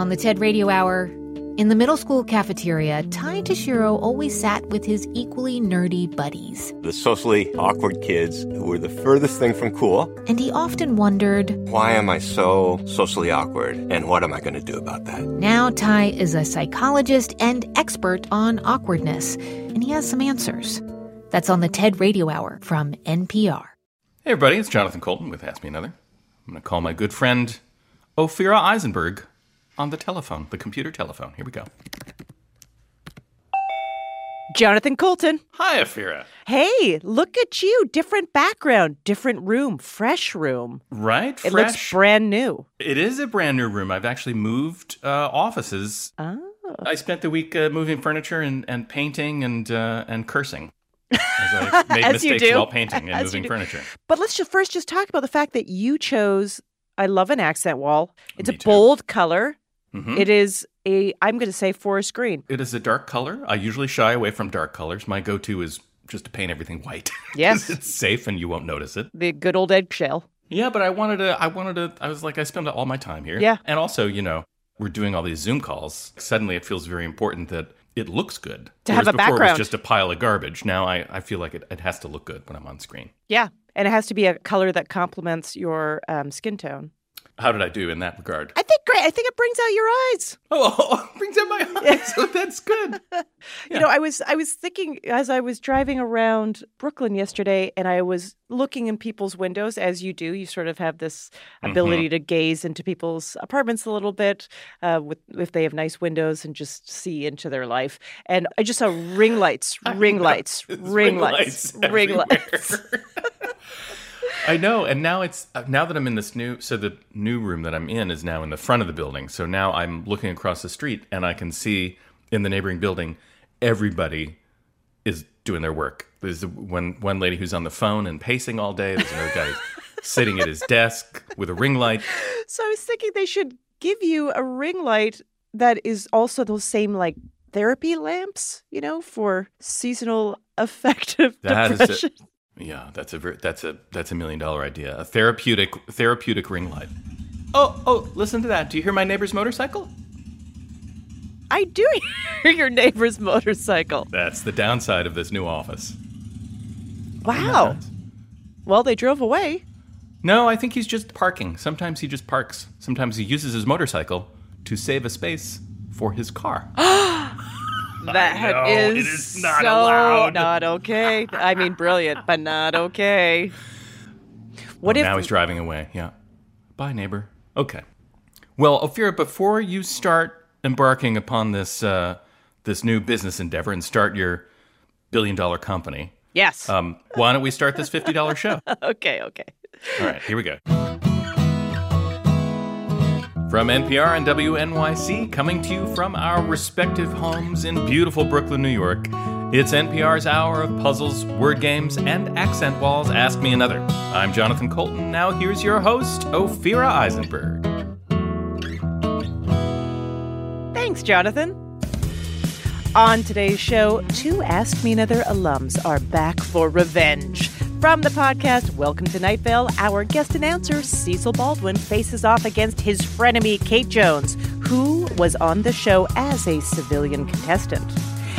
On the TED Radio Hour, in the middle school cafeteria, Ty Tashiro always sat with his equally nerdy buddies. The socially awkward kids who were the furthest thing from cool. And he often wondered, Why am I so socially awkward? And what am I going to do about that? Now, Ty is a psychologist and expert on awkwardness, and he has some answers. That's on the TED Radio Hour from NPR. Hey, everybody, it's Jonathan Coulton with Ask Me Another. I'm going to call my good friend Ophira Eisenberg on the telephone, the computer telephone. Here we go. Jonathan Coulton. Hi, Ophira. Hey, look at you. Different background, different room, fresh room. Right? It Fresh. looks brand new. it is a brand new room. I've actually moved uh, offices. Oh. I spent the week uh, moving furniture and, and painting and uh, and cursing. As I made As you mistakes do. while painting and As you moving furniture. But let's just first just talk about the fact that you chose I love an accent wall. It's Me a too. bold color. Mhm. It is a I'm going to say forest green. It is a dark color. I usually shy away from dark colors. My go-to is just to paint everything white. Yes. it's safe and you won't notice it. The good old eggshell. Yeah, but I wanted to. I wanted to. I was like, I spend all my time here. Yeah. and also, you know, we're doing all these Zoom calls. Suddenly, it feels very important that it looks good. To have a before It background. was just a pile of garbage. Now I, I feel like it, it has to look good when I'm on screen. Yeah, and it has to be a color that complements your um, skin tone. How did I do in that regard? I think great. I think it brings out your eyes. Oh, brings out my eyes. so that's good. You know, I was I was thinking as I was driving around Brooklyn yesterday, and I was looking in people's windows, as you do. You sort of have this ability to gaze into people's apartments a little bit, uh, with if they have nice windows, and just see into their life. And I just saw ring lights, ring lights, There's ring lights, ring lights. I know, and now it's uh, now that I'm in this new. So the new room that I'm in is now in the front of the building. So now I'm looking across the street, and I can see in the neighboring building everybody is doing their work. There's one one lady who's on the phone and pacing all day. There's another guy sitting at his desk with a ring light. So I was thinking they should give you a ring light that is also those same like therapy lamps, you know, for seasonal affective That is depression. a, yeah, that's a ver- that's a that's a million dollar idea. A therapeutic therapeutic ring light. Oh oh, listen to that. Do you hear my neighbor's motorcycle? I do hear your neighbor's motorcycle. That's the downside of this new office. Wow. Well, they drove away. No, I think he's just parking. Sometimes he just parks. Sometimes he uses his motorcycle to save a space for his car. That know, is it is not so allowed. not okay. I mean, brilliant, but not okay. What if now he's driving away. Yeah. Bye, neighbor. Okay. Well, Ophira, before you start embarking upon this uh, this new business endeavor and start your billion dollar company, Yes. um, why don't we start this fifty dollar show? okay, okay. All right, here we go. From NPR and WNYC, coming to you from our respective homes in beautiful Brooklyn, New York, it's NPR's hour of puzzles, word games, and accent walls. Ask Me Another. I'm Jonathan Coulton. Now here's your host, Ophira Eisenberg. Thanks, Jonathan. On today's show, two Ask Me Another alums are back for revenge. From the podcast Welcome to Night Vale, our guest announcer, Cecil Baldwin, faces off against his frenemy, Kate Jones, who was on the show as a civilian contestant.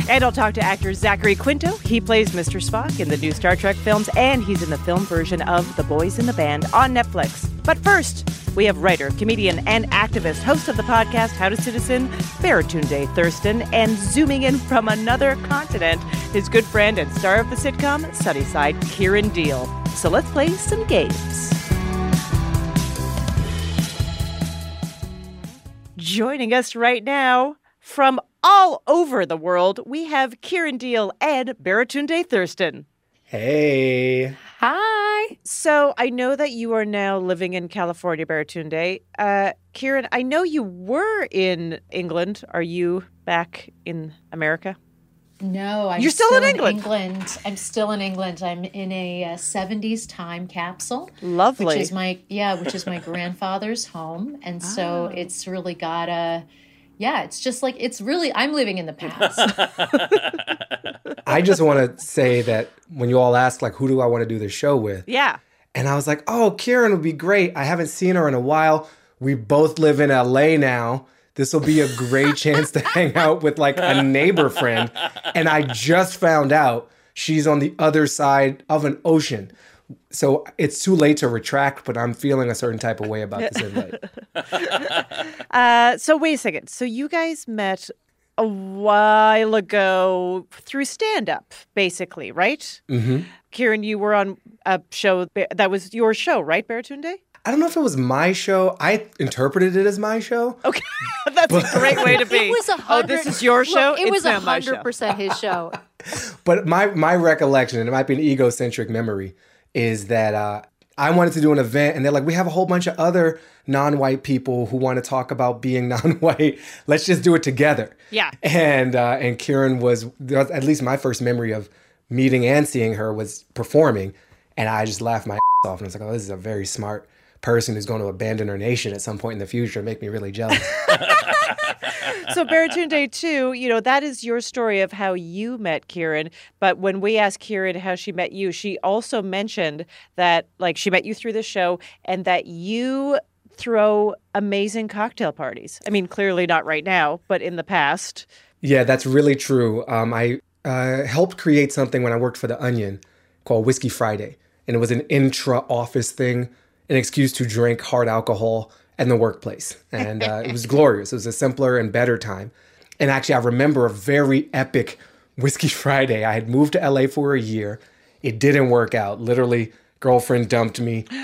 And I'll talk to actor Zachary Quinto. He plays Mr. Spock in the new Star Trek films, and he's in the film version of The Boys in the Band on Netflix. But first, we have writer, comedian, and activist, host of the podcast How to Citizen, Baratunde Thurston, and zooming in from another continent, his good friend and star of the sitcom Sunnyside, Kiran Deol. So let's play some games. Joining us right now from all over the world, we have Kiran Deol and Baratunde Thurston. Hey. Hi. So I know that you are now living in California, Baratunde. Uh, Kiran, I know you were in England. Are you back in America? No, I'm You're still in England. England. I'm still in England. I'm in a uh, 70s time capsule, Lovely. which is my yeah, which is my grandfather's home, and so Ah. it's really got a yeah. It's just like it's really I'm living in the past. I just want to say that when you all asked, like, who do I want to do the show with? yeah. And I was like, oh, Kiran would be great. I haven't seen her in a while. We both live in LA now. This will be a great chance to hang out with like a neighbor friend. And I just found out she's on the other side of an ocean. So it's too late to retract, but I'm feeling a certain type of way about this invite. Uh, so wait a second. So you guys met a while ago through stand up, basically, right? Mm-hmm. Kiran, you were on a show that was your show, right, Baratunde? I don't know if it was my show. I interpreted it as my show. Okay, that's a great way to be. It was a Oh, hundred. this is your show. Look, it It's was a not my show. hundred percent his show. But my my recollection, and it might be an egocentric memory, is that uh, I wanted to do an event, and they're like, "We have a whole bunch of other non-white people who want to talk about being non-white. Let's just do it together." Yeah. And uh, and Kiran was at least my first memory of meeting and seeing her was performing, and I just laughed my ass off, and I was like, "Oh, this is a very smart." Person who's going to abandon her nation at some point in the future make me really jealous so Baratunde too, you know, that is your story of how you met Kiran. But when we asked Kiran how she met you, she also mentioned that like she met you through the show and that you throw amazing cocktail parties. I mean, clearly not right now, but in the past. Yeah, that's really true. Um, I uh, helped create something when I worked for The Onion called Whiskey Friday. And it was an intra office thing, an excuse to drink hard alcohol in the workplace. And uh, it was glorious. It was a simpler and better time. And actually, I remember a very epic Whiskey Friday. I had moved to LA for a year. It didn't work out. Literally, girlfriend dumped me.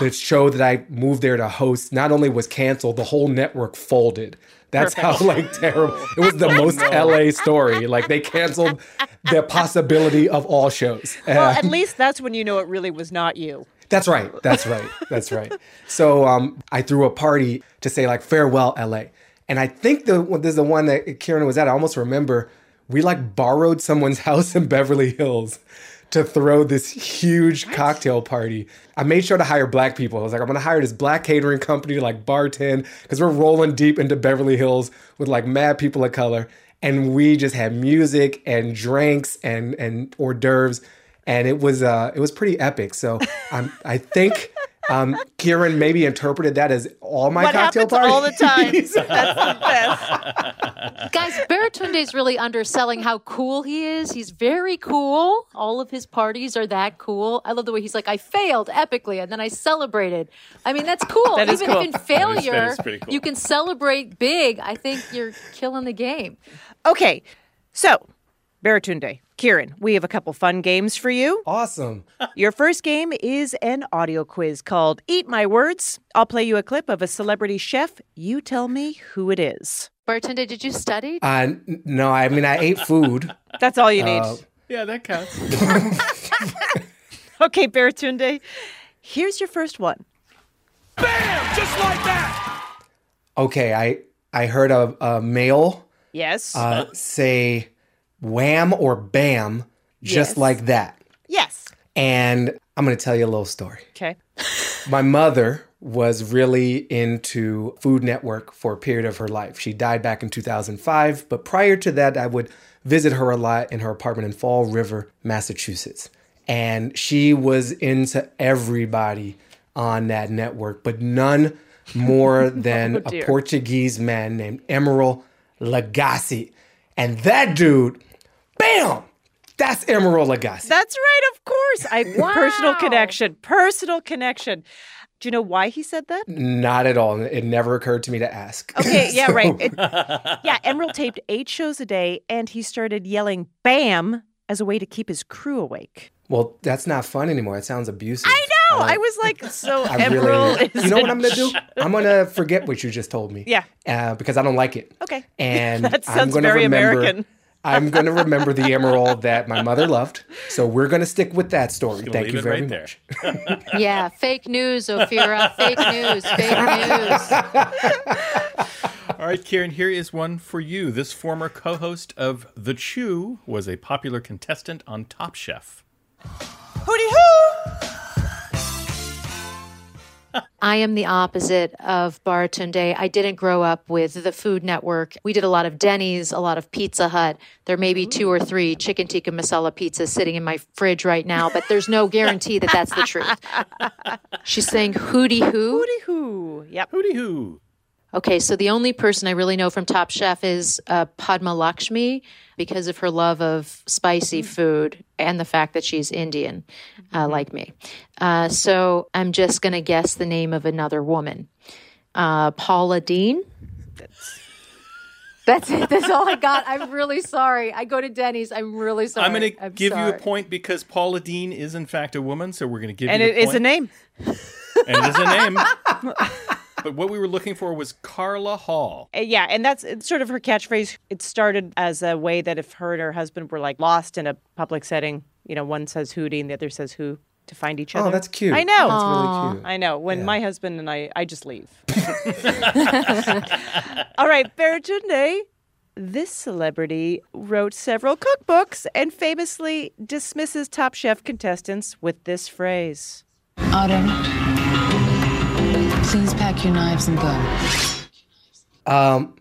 The show that I moved there to host not only was canceled, the whole network folded. That's how like terrible. It was the most LA story. Like they canceled the possibility of all shows. Well, Uh, at least that's when you know it really was not you. That's right. That's right. That's right. So um, I threw a party to say like farewell LA, and I think the this is the one that Kiran was at. I almost remember we like borrowed someone's house in Beverly Hills to throw this huge cocktail party. I made sure to hire black people. I was like, I'm gonna hire this black catering company to like bartend because we're rolling deep into Beverly Hills with like mad people of color, and we just had music and drinks and and hors d'oeuvres and it was uh it was pretty epic. So um, I think um, Kiran maybe interpreted that as all my What cocktail happens parties. all the time. That's the best. Guys, Baratunde's really underselling how cool he is. He's very cool. All of his parties are that cool. I love the way he's like, I failed epically and then I celebrated. I mean, that's cool. That is Even cool. if in failure, that is pretty cool. you can celebrate big. I think you're killing the game. Okay, so Baratunde, Kiran, we have a couple fun games for you. awesome. Your first game is an audio quiz called Eat My Words. I'll play you a clip of a celebrity chef. You tell me who it is. Baratunde, did you study? Uh, n- no, I mean I ate food. That's all you need. Uh, Yeah, that counts. okay, Baratunde, here's your first one. Bam! Just like that! Okay, I I heard a, a male Yes. uh, say wham or bam just Yes. like that. yes. And I'm gonna tell you a little story. Okay. My mother was really into Food Network for a period of her life. She died back in 2005, but prior to that, I would visit her a lot in her apartment in Fall River, Massachusetts. And she was into everybody on that network, but none more than oh, a. Portuguese man named Emeril Lagasse. And that dude, bam! That's Emeril Lagasse. That's right, of course. I personal connection. Personal connection. Do you know why he said that? Not at all. It never occurred to me to ask. Okay, yeah, So- right. It- yeah, Emeril taped eight shows a day, and he started yelling "Bam" as a way to keep his crew awake. Well, that's not fun anymore. It sounds abusive. I know. Uh, I was like, so I Emeril really, is. you know what I'm gonna do? I'm gonna forget what you just told me. Yeah. Uh, because I don't like it. Okay. And That I'm sounds gonna very remember, American. I'm gonna remember the Emeril that my mother loved. So we're gonna stick with that story. Thank you very right there. much. Yeah, fake news, Ophira. Fake news. Fake news. All right, Kiran, here is one for you. This former co host of The Chew was a popular contestant on Top Chef. Hooty hoo! I am the opposite of Baratunde. I didn't grow up with the Food Network. We did a lot of Denny's, a lot of Pizza Hut. There may be two or three chicken tikka masala pizzas sitting in my fridge right now, but there's no guarantee that that's the truth. She's saying hooty hoo. Hooty hoo! Yep. Hooty hoo. Okay, so the only person I really know from Top Chef is uh, Padma Lakshmi because of her love of spicy food and the fact that she's Indian, uh, like me. Uh, so I'm just going to guess the name of another woman. Uh, Paula Deen. That's it. That's all I got. I'm really sorry. I go to Denny's. I'm really sorry. I'm going to give you a point because Paula Deen is in fact a woman, so we're going to give And you it the is point. a name. and it is a name. but what we were looking for was Carla Hall. Uh, Yeah, and that's it's sort of her catchphrase. It started as a way that if her and her husband were like lost in a public setting, you know, one says hootie and the other says who to find each other. Oh, that's cute. I know. That's really cute. I know. When Yeah. my husband and I, I just leave. All right, Baratunde. This celebrity wrote several cookbooks and famously dismisses Top Chef contestants with this phrase. Autumn, please pack your knives and go. Um,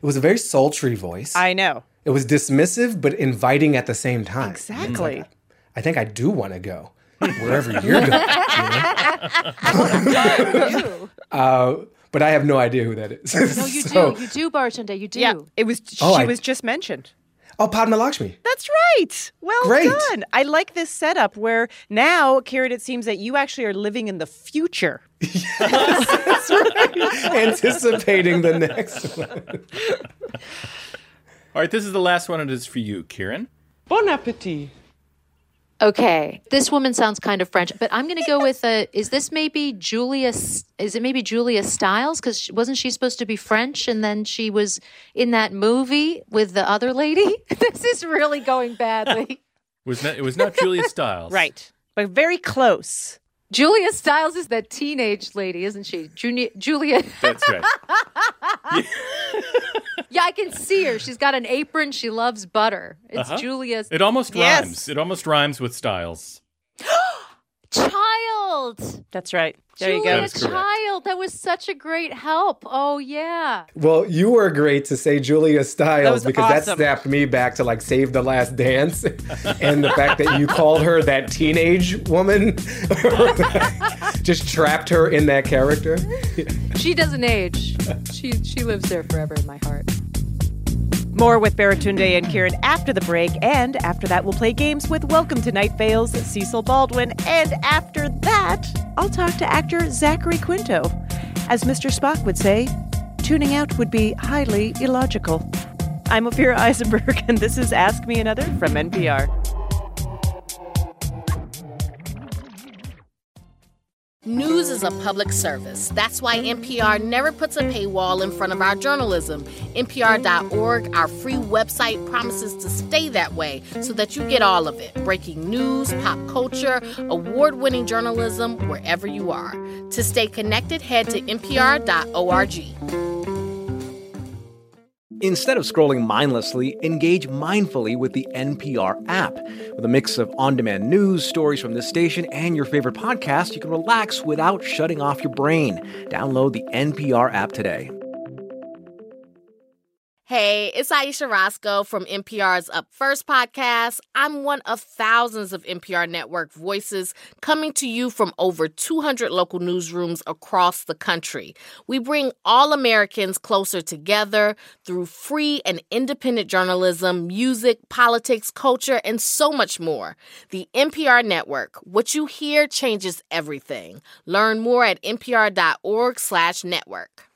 it was a very sultry voice. I know. it was dismissive but inviting at the same time. Exactly. I think I do want to go wherever you're going. uh, but I have no idea who that is. No, you So- do. You do, Baratunde. You do. Yeah, it was. Oh, she I- was just mentioned. Oh, Padma Lakshmi. That's right. Well Great. done. I like this setup where now, Kiran, it seems that you actually are living in the future. Anticipating the next one. All right, this is the last one. It is for you, Kiran. Bon appetit. Okay, this woman sounds kind of French, but I'm going to go with a, is this maybe Julia? Is it maybe Julia Stiles? Because wasn't she supposed to be French, and then she was in that movie with the other lady? this is really going badly. It was not, it was not Julia Stiles. Right. But very close. Julia Stiles is that teenage lady, isn't she? Junior, Julia. That's right. Yeah, I can see her. She's got an apron. She loves butter. It's Uh-huh. Julia It almost Yes. rhymes. It almost rhymes with Stiles. Child. That's right. There Julia you go. That is correct. Child. That was such a great help. Oh yeah. Well, you were great to say Julia Stiles was because that snapped me back to like Save the Last Dance and the fact that you called her that teenage woman just trapped her in that character. She doesn't age. She she lives there forever in my heart. More with Baratunde and Kiran after the break, and after that, we'll play games with Welcome to Night Vale's Cecil Baldwin. And after that, I'll talk to actor Zachary Quinto. As Mr. Spock would say, tuning out would be highly illogical. I'm Ophira Eisenberg, and this is Ask Me Another from NPR. News is a public service. That's why NPR never puts a paywall in front of our journalism. NPR.org, our free website, promises to stay that way so that you get all of it breaking news, pop culture, award winning journalism, wherever you are. To stay connected, head to NPR.org. Instead of scrolling mindlessly, engage mindfully with the NPR app. With a mix of on demand news, stories from this station, and your favorite podcast, you can relax without shutting off your brain. Download the NPR app today. Hey, it's Ayesha Rascoe from NPR's Up First podcast. I'm one of thousands of NPR network voices coming to you from over 200 local newsrooms across the country. We bring all Americans closer together through free and independent journalism, music, politics, culture, and so much more. The NPR network, what you hear changes everything. Learn more at npr.org/network.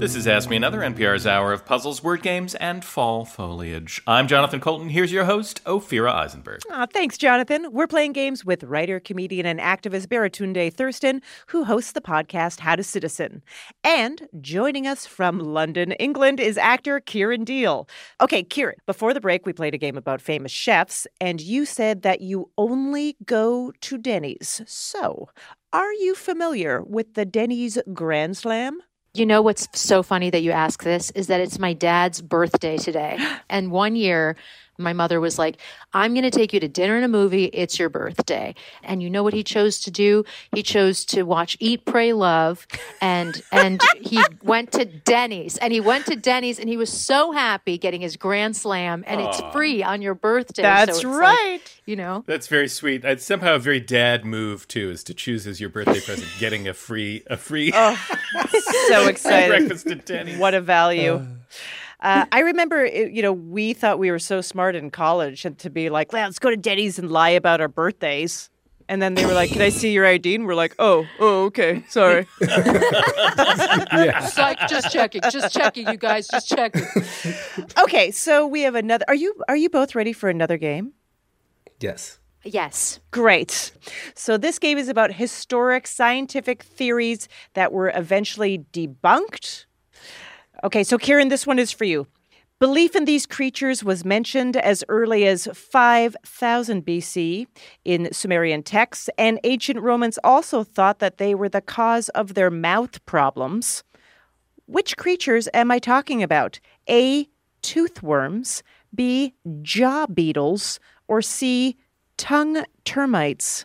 This is Ask Me Another, NPR's hour of puzzles, word games, and fall foliage. I'm Jonathan Coulton. Here's your host, Ophira Eisenberg. Aw, thanks, Jonathan. We're playing games with writer, comedian, and activist Baratunde Thurston, who hosts the podcast How to Citizen. And joining us from London, England, is actor Kiran Deol. Okay, Kiran, before the break, we played a game about famous chefs, and you said that you only go to Denny's. So, are you familiar with the Denny's Grand Slam? You know what's so funny that you ask this is that it's my dad's birthday today. And one year, My mother was like, I'm going to take you to dinner and a movie. It's your birthday. And you know what he chose to do? He chose to watch Eat, Pray, Love. And, and he went to Denny's and he went to Denny's and he was so happy getting his grand slam and it's free on your birthday. That's so it's right. Like, you know, That's very sweet. It's somehow a very dad move too, is to choose as your birthday present getting a free a free oh, so excited. breakfast at Denny's. What a value. Uh, Uh, I remember, it- you know, we thought we were so smart in college and to be like, let's go to Denny's and lie about our birthdays. And then they were like, "Can I see your ID?" And we're like, "Oh, oh, okay, sorry." psych, just checking, just checking, you guys, just checking. okay, so we have another. Are you are you both ready for another game? Yes. Yes. Great. So this game is about historic scientific theories that were eventually debunked. Okay, so Kiran, this one is for you. Belief in these creatures was mentioned as early as 5000 BC in Sumerian texts, and ancient Romans also thought that they were the cause of their mouth problems. Which creatures am I talking about? A. Toothworms, B. Jaw beetles, or C. Tongue termites.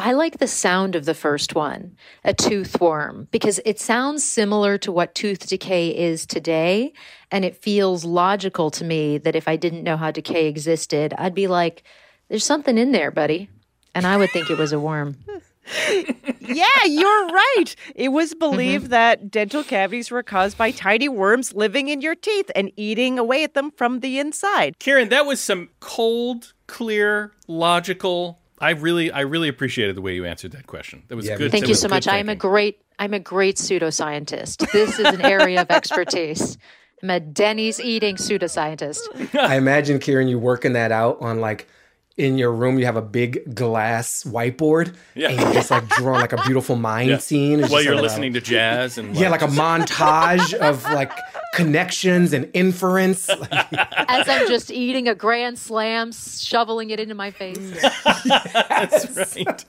I like the sound of the first one, a tooth worm, because it sounds similar to what tooth decay is today. And it feels logical to me that if I didn't know how decay existed, I'd be like, there's something in there, buddy. And I would think it was a worm. Yeah, you're right. It was mm-hmm. believed that dental cavities were caused by tiny worms living in your teeth and eating away at them from the inside. Karen, that was some cold, clear, logical. I really, I really appreciated the way you answered that question. That was Yeah, good. Thank you so much. I am a great, I'm a great pseudoscientist. This is an area of expertise. I'm a Denny's eating pseudoscientist. I imagine, Kiran, you working that out on like in your room. You have a big glass whiteboard, Yeah. and you're just like drawing like a beautiful mind Yeah. scene. It's while just you're like a- listening to jazz and yeah, like a montage of like connections and inference. As I'm just eating a grand slam, shoveling it into my face. That's right.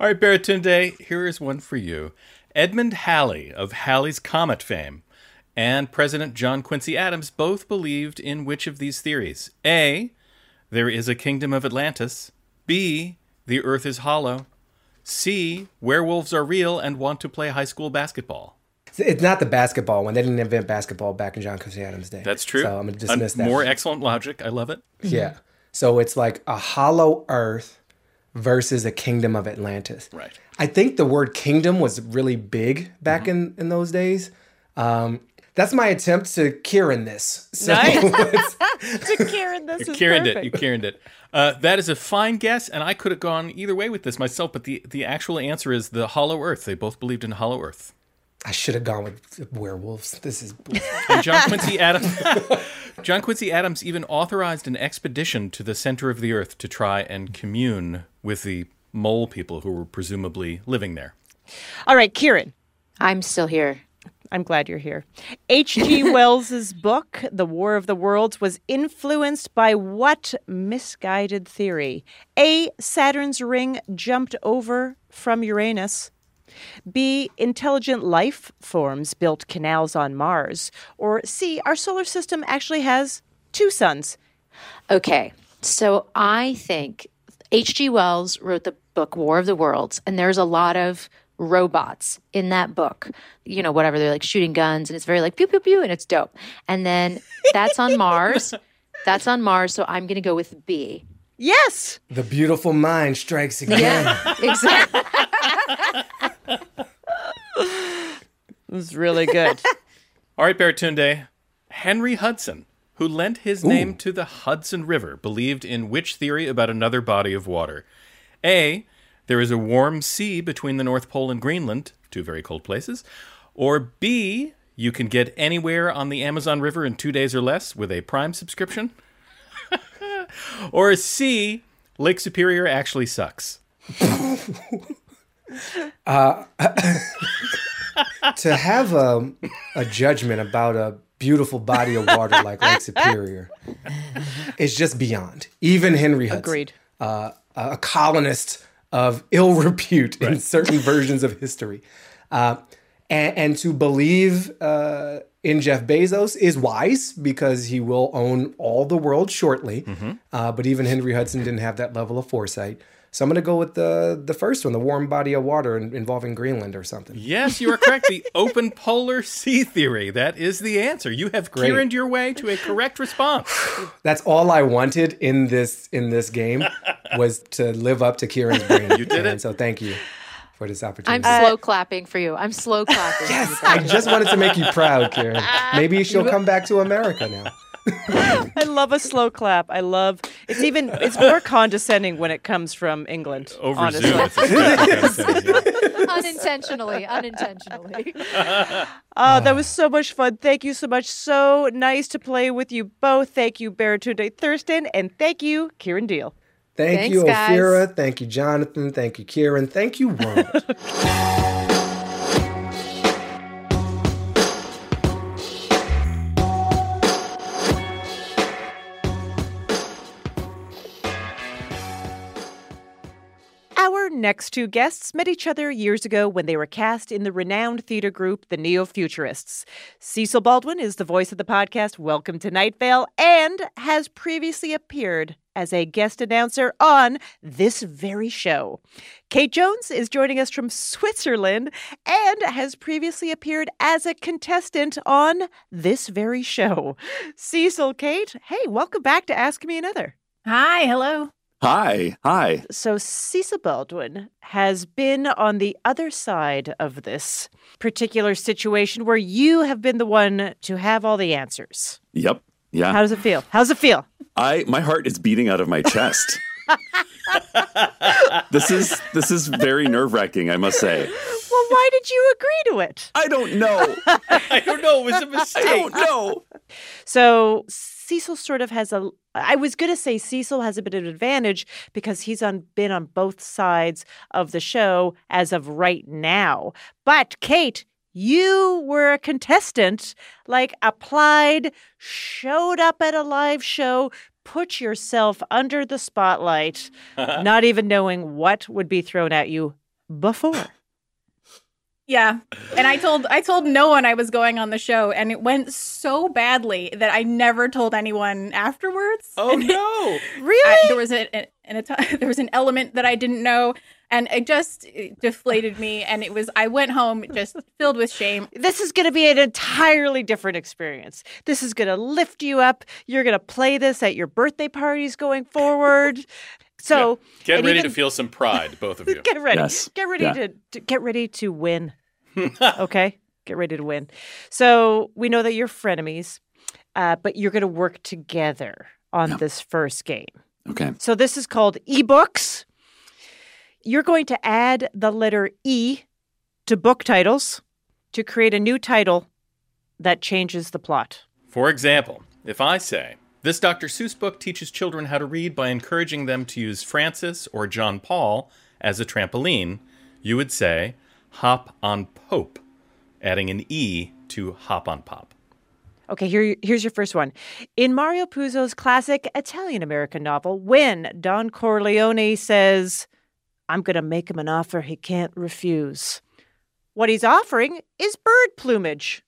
All right, Baratunde, here is one for you. Edmund Halley of Halley's Comet fame and President John Quincy Adams both believed in which of these theories? A. There is a kingdom of Atlantis. B. The earth is hollow. C. Werewolves are real and want to play high school basketball. it's not the basketball one. They didn't invent basketball back in John Quincy Adams' day. That's true. So I'm gonna Un- dismiss that. More excellent logic. I love it. Yeah. So it's like a hollow earth versus a kingdom of Atlantis. Right. I think the word kingdom was really big back in, in those days. Um, that's my attempt to Kiran this. So Nice. To Kiran, this You is Kiraned it. You Kiraned it. Uh, that is a fine guess, and I could have gone either way with this myself. But the the actual answer is the Hollow Earth. They both believed in Hollow Earth. I should have gone with werewolves. This is John Quincy Adams. John Quincy Adams even authorized an expedition to the center of the Earth to try and commune with the mole people who were presumably living there. All right, Kiran. I'm still here. I'm glad you're here. H.G. Wells's book, The War of the Worlds, was influenced by what misguided theory? A. Saturn's ring jumped over from Uranus. B. Intelligent life forms built canals on Mars. Or C. Our solar system actually has two suns. Okay, so I think H.G. Wells wrote the book War of the Worlds, and there's a lot of robots in that book. You know, whatever, they're like shooting guns, and it's very like pew, pew, pew, and it's dope. And then that's on Mars. That's on Mars, so I'm going to go with B. Yes. the beautiful mind strikes again. Yeah, exactly. It was really good. All right, Baratunde. Henry Hudson, who lent his name to the Hudson River, believed in which theory about another body of water? A. There is a warm sea between the North Pole and Greenland, two very cold places. Or B. You can get anywhere on the Amazon River in two days or less with a Prime subscription. or C. Lake Superior actually sucks. to have a, a judgment about a beautiful body of water like Lake Superior is just beyond. Even Henry Hudson, Agreed. uh, a colonist of ill repute in certain versions of history, uh, and, and to believe uh, in Jeff Bezos is wise because he will own all the world shortly. Uh, but even Henry Hudson didn't have that level of foresight. So I'm going to go with the the first one, the warm body of water in- involving Greenland or something. Yes, you are correct. the open polar sea theory. That is the answer. You have Great. Kiraned your way to a correct response. That's all I wanted in this in this game was to live up to Kiran's brain. You did And it. so thank you for this opportunity. I'm opportunity. slow clapping for you. I'm slow clapping. yes, I just wanted to make you proud, Kiran. Maybe she'll come back to America now. I love a slow clap. I love it's even it's more condescending when it comes from England. Over honestly. Zoom. it's exactly what I'm saying, yeah. unintentionally, unintentionally. Oh, that was so much fun. Thank you so much. So nice to play with you both. Thank you, Baratunde Thurston, and thank you, Kiran Deol. Thank Thanks, you, guys. Ophira. Thank you, Jonathan. Thank you, Kiran. Thank you, world. Next two guests met each other years ago when they were cast in the renowned theater group, the Neo Futurists. Cecil Baldwin is the voice of the podcast Welcome to Night Vale and has previously appeared as a guest announcer on this very show. Kate Jones is joining us from Switzerland and has previously appeared as a contestant on this very show. Cecil, Kate, hey, welcome back to Ask Me Another. Hi, hello. Hi, hi. So, Cecil Baldwin has been on the other side of this particular situation where you have been the one to have all the answers. Yep. Yeah. How does it feel? How's it feel? I my heart is beating out of my chest. this is this is very nerve-wracking, I must say. Well, why did you agree to it? I don't know. I don't know. It was a mistake. I don't know. So, Cecil sort of has a. I was going to say Cecil has a bit of an advantage because he's on been on both sides of the show as of right now. But Kate, you were a contestant, like applied, showed up at a live show, put yourself under the spotlight, not even knowing what would be thrown at you before. Yeah. And I told I told no one I was going on the show and it went so badly that I never told anyone afterwards. Oh And no! Really? I, there was a, an a, there was an element that I didn't know and it just deflated me and it was I went home just filled with shame. this is going to be an entirely different experience. This is going to lift you up. You're going to play this at your birthday parties going forward. So Get ready even- to feel some pride, both of you. Get ready. Yes. Get ready Yeah. to, to get ready to win. okay, get ready to win. So we know that you're frenemies, uh, but you're going to work together on this first game. Okay. So this is called ebooks. You're going to add the letter E to book titles to create a new title that changes the plot. For example, if I say, this Dr. Seuss book teaches children how to read by encouraging them to use Francis or John Paul as a trampoline, you would say, hop on Pope, adding an E to hop on pop. Okay, here, here's your first one. In Mario Puzo's classic Italian American novel, when Don Corleone says, I'm going to make him an offer he can't refuse, what he's offering is bird plumage.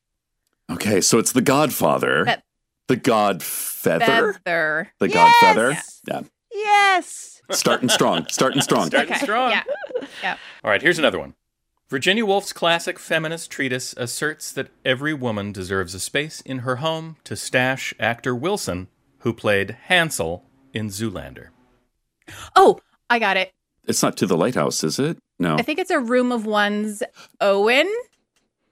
Okay, so it's the Godfather. Fe- the God Feather. Feather. The Yes! God Feather. Yeah. Yes. Starting strong. Starting strong. Starting strong. Yeah. Yeah. All right, here's another one. Virginia Woolf's classic feminist treatise asserts that every woman deserves a space in her home to stash actor Wilson, who played Hansel in Zoolander. Oh, I got it. It's not to the lighthouse, is it? No. I think it's a room of one's Owen.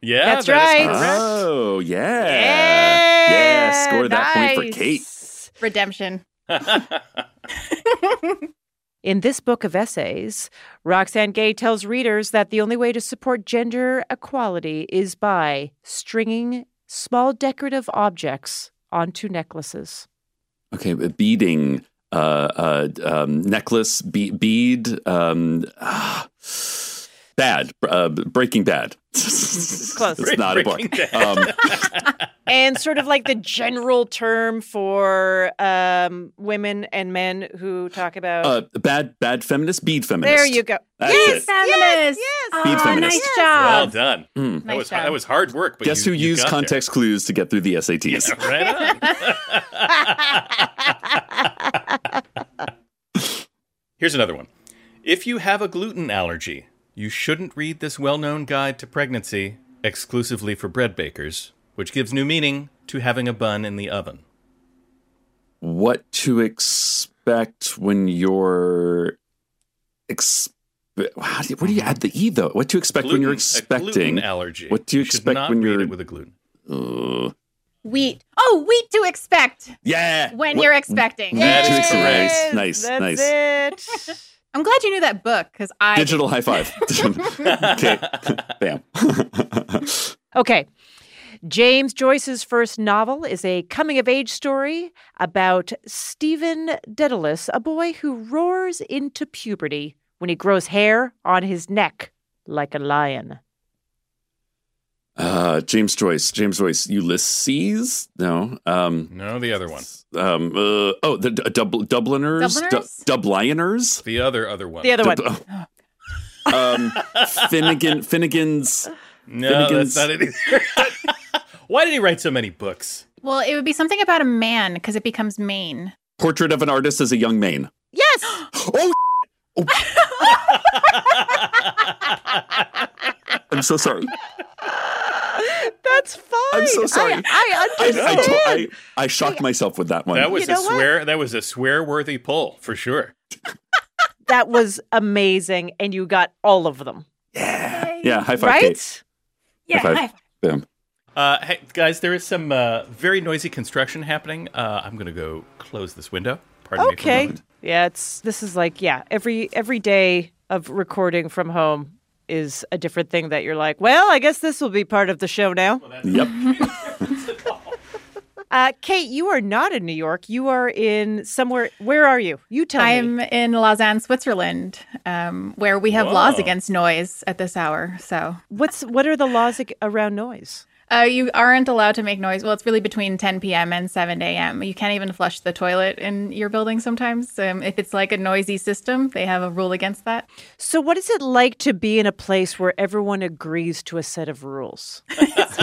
Yeah, That's that is right. Oh, yeah. Yeah. Yeah, score that point for Kate. Redemption. In this book of essays, Roxane Gay tells readers that the only way to support gender equality is by stringing small decorative objects onto necklaces. Okay, but beading, uh, uh, um, necklace, be- bead. Um, ah. Bad. Uh, Breaking Bad. Close. it's not a book. Um, and sort of like the general term for um, women and men who talk about. uh, bad, bad feminist, bead feminist. there you go. That's yes, it. Feminist. yes. Oh, Bead feminist. nice job. well done. Mm. That was job. that was hard work. But Guess you, who you used got there. context clues to get through the SATs? Right on. Here's another one. If you have a gluten allergy, you shouldn't read this well known guide to pregnancy exclusively for bread bakers, which gives new meaning to having a bun in the oven. what to expect when you're exp- how do you, where do you add the e though? What to expect when you're Gluten- a gluten expecting? allergy. What do you should expect not when you're? it with a gluten? Uh, Wheat. Oh, wheat to expect yeah. when What- you're expecting. What to Yay! expect? Nice, That's nice. it. I'm glad you knew that book because I Digital high five. okay. Bam. Okay. James Joyce's first novel is a coming of age story about Stephen Dedalus, a boy who roars into puberty when he grows hair on his neck like a lion. Uh, James Joyce. James Joyce. Ulysses. No. Um. No, the other one. Um. Uh, oh, the d- Dub- Dubliners. Dubliners? Du- Dubliners. The other other one. The other one. Dub- um. Finnegan. Finnegan's. no, Finnegan's- that's not it. Why did he write so many books? Well, it would be something about a man because it becomes Maine. Portrait of an artist as a young Maine. Yes. Oh. oh. I'm so sorry. That's fine. I'm so sorry. I, I I, understand. I, to- I, I shocked myself with that one. That was You know a what? swear. That was a swear-worthy pull for sure. that was amazing, and you got all of them, yeah. Yeah. High five. right? Kate. Yeah. High five. high five. Bam. Uh, hey, guys, there is some uh, very noisy construction happening. Uh, I'm going to go close this window. Pardon me Okay. Yeah, it's this is like yeah, every every day of recording from home is a different thing that you're like, well, I guess this will be part of the show now. Yep. Uh, Kate, you are not in New York. You are in somewhere. Where are you? You tell me. I'm in Lausanne, Switzerland, um, where we have laws against noise at this hour. So What's what are the laws ag- around noise? Uh, you aren't allowed to make noise. Well, it's really between 10 p.m. and 7 a.m. You can't even flush the toilet in your building sometimes. Um, if it's like a noisy system, they have a rule against that. So, what is it like to be in a place where everyone agrees to a set of rules?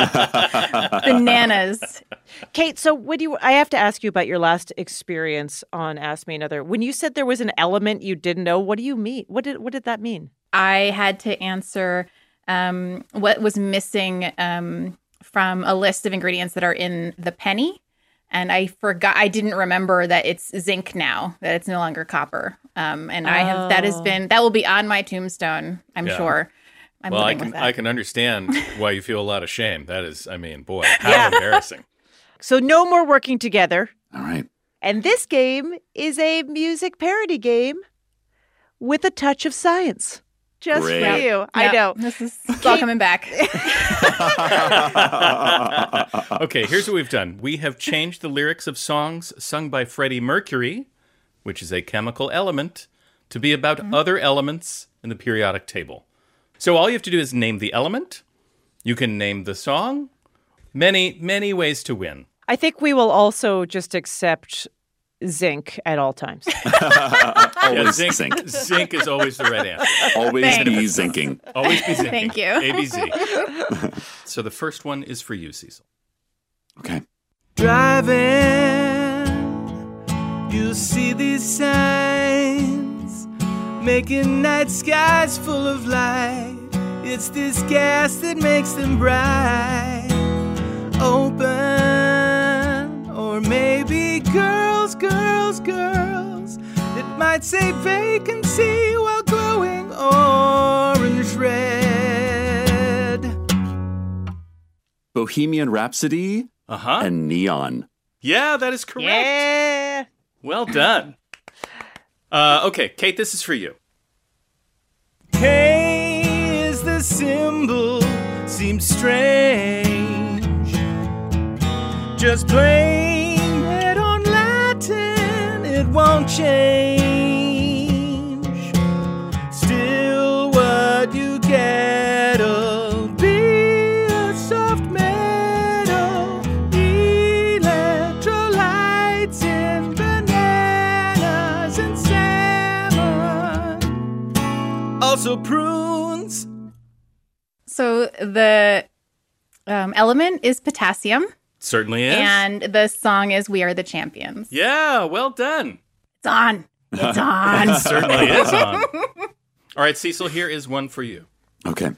Bananas. Kate, so when you, I have to ask you about your last experience on Ask Me Another. When you said there was an element you didn't know, what do you mean? What did what did that mean? I had to answer um, what was missing um, from a list of ingredients that are in the penny. And I forgot, I didn't remember that it's zinc now, that it's no longer copper. Um, and I have, that has Oh. been, that will be on my tombstone, I'm Yeah. sure. I'm well, I can, I can understand why you feel a lot of shame. That is, I mean, boy, how Yeah. embarrassing. So, no more working together. All right. And this game is a music parody game with a touch of science. Just for Great. you. I Yep, know. This is it's all coming back. Okay, here's what we've done. We have changed the lyrics of songs sung by Freddie Mercury, which is a chemical element, to be about Mm-hmm. other elements in the periodic table. So all you have to do is name the element. You can name the song. Many, many ways to win. I think we will also just accept zinc at all times. Yeah, zinc, zinc. zinc is always the right answer. Always Thanks. be zinking. Always be zinc. Thank you. ABC. so the first one is for you, Cecil. Okay. Driving, you see these signs making night skies full of light. It's this gas that makes them bright. Open, or maybe girls, girls, girls. It might say vacancy while glowing orange red. Bohemian Rhapsody Uh huh. and Neon. Yeah, that is correct. yeah. Well done. Uh, okay, Kate, this is for you. K is the symbol, seems strange. Just blame won't change. Still, what you get'll be a soft metal, electrolytes in bananas and salmon, also prunes. So the um, element is potassium, Certainly is. and the song is "We Are the Champions." yeah, well done. It's on. It's on. It certainly is on. All right, Cecil, here is one for you. Okay.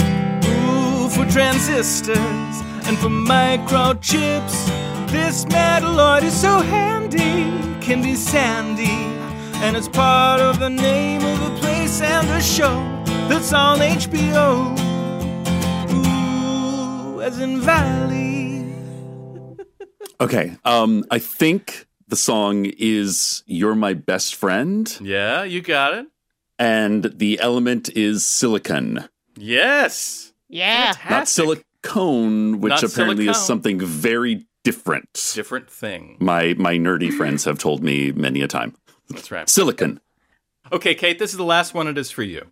Ooh, for transistors and for microchips. This metalloid is so handy, can be sandy. And it's part of the name of a place and a show that's on HBO. Ooh, as in Valley. Okay. Um, I think the song is "You're My Best Friend," Yeah, you got it. and the element is silicon, Yes. Yeah. not silicone, which Not apparently is something very different. Different thing. My my nerdy friends have told me many a time. That's right. Silicon. Okay, Kate, this is the last one. It is for you.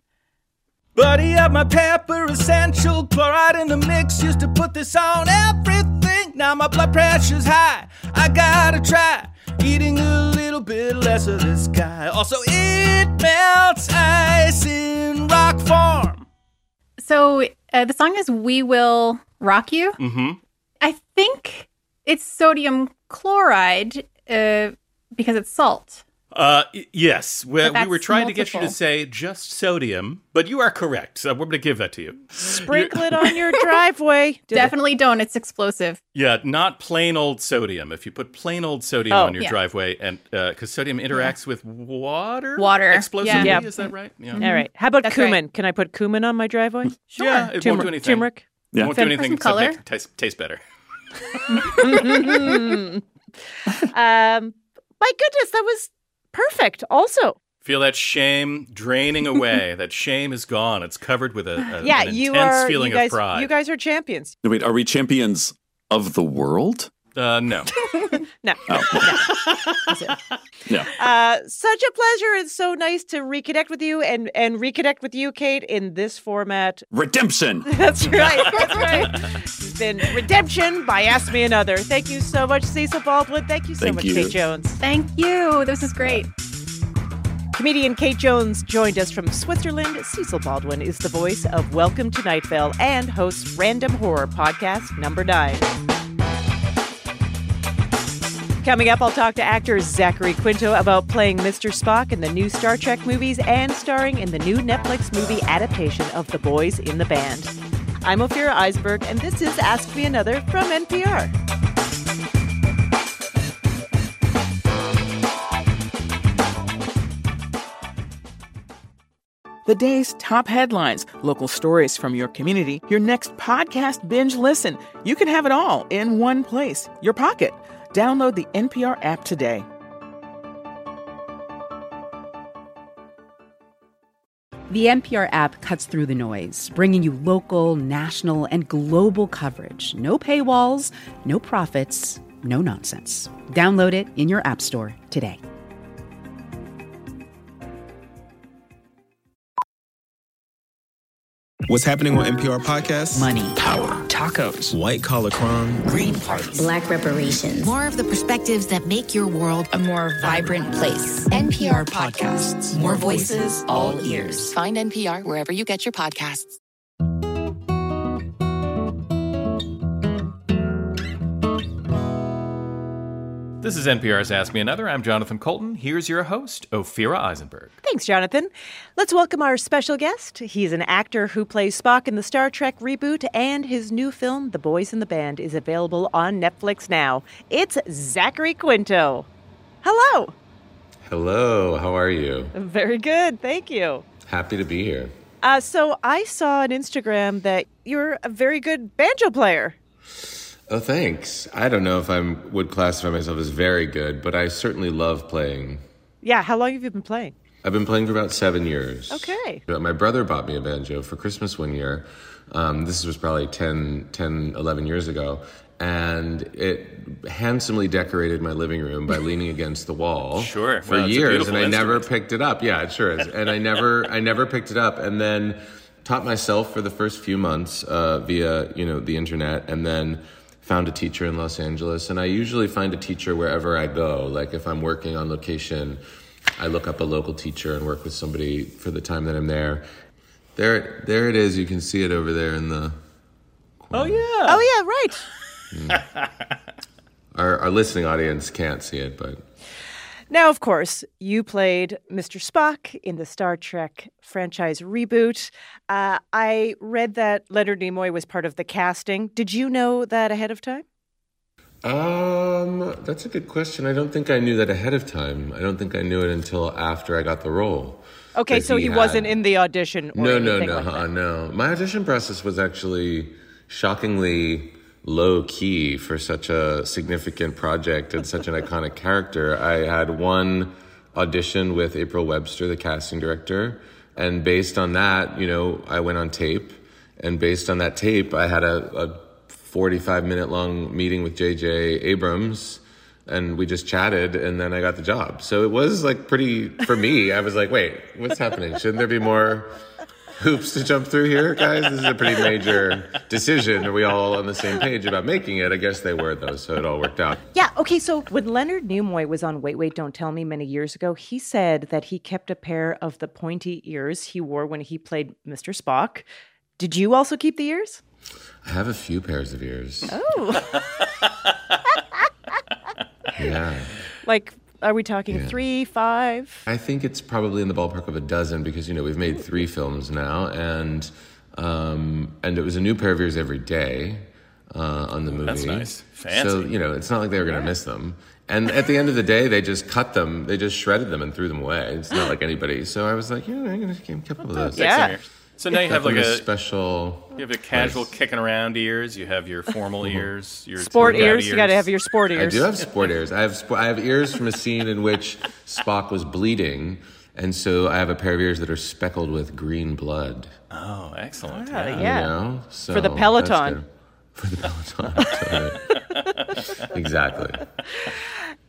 Buddy up my pepper, essential chloride in the mix. Used to put this on everything. Now my blood pressure's high. I gotta try eating a little bit less of this guy. Also, it melts ice in rock form. So uh, the song is "We Will Rock You." Mm-hmm. I think it's sodium chloride uh, because it's salt. Uh, yes, we, we were that's trying to get you to say just sodium, but you are correct. So we're going to give that to you. Sprinkle it on your driveway. Definitely don't. It's explosive. Yeah, not plain old sodium. If you put plain old sodium Oh, on your yeah. driveway, and because sodium interacts with water, Water, explosively, yeah. is that right? Yeah. All right. How about That's cumin? Can I put cumin on my driveway? Sure. Yeah, it won't do anything. Turmeric. Yeah. Won't do anything except color. make it taste, taste better. um, my goodness, that was perfect. Also, Feel that shame draining away. that shame is gone. It's covered with a, a yeah, an you intense are. feeling you guys, of pride. you guys are champions. Wait, are we champions of the world? Uh, no. No, No. uh, such a pleasure. It's so nice to reconnect with you and and reconnect with you, Kate, in this format. Redemption. That's right. That's right. It's been redemption by Ask Me Another. Thank you so much, Cecil Baldwin. Thank you so Thank much, you. Kate Jones. Thank you. This is great. Comedian Kate Jones joined us from Switzerland. Cecil Baldwin is the voice of Welcome to Night Vale and hosts Random Horror Podcast number nine. Coming up, I'll talk to actor Zachary Quinto about playing Mr. Spock in the new Star Trek movies and starring in the new Netflix movie adaptation of The Boys in the Band. I'm Ophira Eisenberg, and this is Ask Me Another from NPR. The day's top headlines, local stories from your community, your next podcast binge listen. You can have it all in one place, your pocket. Download the NPR app today. The NPR app cuts through the noise, bringing you local, national, and global coverage. No paywalls, no profits, no nonsense. Download it in your App Store today. What's happening on NPR podcasts? Money, power, tacos, white collar crime, Green parties, black reparations, more of the perspectives that make your world a more vibrant place. NPR podcasts, more voices, all ears. Find NPR wherever you get your podcasts. This is NPR's Ask Me Another. I'm Jonathan Coulton. Here's your host, Ophira Eisenberg. Thanks, Jonathan. Let's welcome our special guest. He's an actor who plays Spock in the Star Trek reboot, and his new film, The Boys in the Band, is available on Netflix now. It's Zachary Quinto. Hello. Hello, how are you? Very good. Thank you. Happy to be here. Uh, so I saw on Instagram that you're a very good banjo player. Oh, thanks. I don't know if I would classify myself as very good, but I certainly love playing. Yeah, how long have you been playing? I've been playing for about seven years. Okay. But My brother bought me a banjo for Christmas one year. Um, this was probably 10, 10, 11 years ago. And it handsomely decorated my living room by leaning against the wall. Sure. For Well, years, and I never picked it up. Yeah, it sure is. And I never, I never picked it up. And then taught myself for the first few months uh, via you know the internet, and then found a teacher in Los Angeles. And I usually find a teacher wherever I go. Like if I'm working on location, I look up a local teacher and work with somebody for the time that I'm there. There, there it is. You can see it over there in the. Oh yeah. Oh yeah. Right. Mm. Our, our listening audience can't see it, but Now, of course, you played Mr. Spock in the Star Trek franchise reboot. Uh, I read that Leonard Nimoy was part of the casting. Did you know that ahead of time? Um, that's a good question. I don't think I knew that ahead of time. I don't think I knew it until after I got the role. Okay, so he, had. wasn't in the audition. Or No, no, no, like uh, no. My audition process was actually shockingly low key for such a significant project and such an iconic character. I had one audition with April Webster, the casting director, and based on that, you know, I went on tape, and based on that tape, I had a, a 45 minute long meeting with J.J. Abrams. And we just chatted, and then I got the job. So it was like pretty for me. I was like, "Wait, what's happening? Shouldn't there be more hoops to jump through here, guys. This is a pretty major decision. Are we all on the same page about making it? I guess they were, though, so it all worked out. Yeah, okay, so when Leonard Nimoy was on Wait, Wait, Don't Tell Me many years ago, he said that he kept a pair of the pointy ears he wore when he played Mr. Spock. Did you also keep the ears? I have a few pairs of ears. Oh. Yeah. like, are we talking Yeah. three, five? I think it's probably in the ballpark of a dozen because, you know, we've made three films now, and um, and it was a new pair of ears every day uh, on the movie. That's nice. So, you know, it's not like they were going to miss them. And at the end of the day, they just cut them, they just shredded them and threw them away. It's not like anybody. So I was like, yeah, I'm going to keep a couple of those. Yeah. So now you have like them a special. You have your casual kicking around ears. You have your formal ears. Your Sport turned out ears, you gotta have your sport ears. I do have sport ears. I have sp- I have ears from a scene in which Spock was bleeding, and so I have a pair of ears that are speckled with green blood. Oh, excellent. Ah, You yeah. know? For the Peloton. For the Peloton. exactly.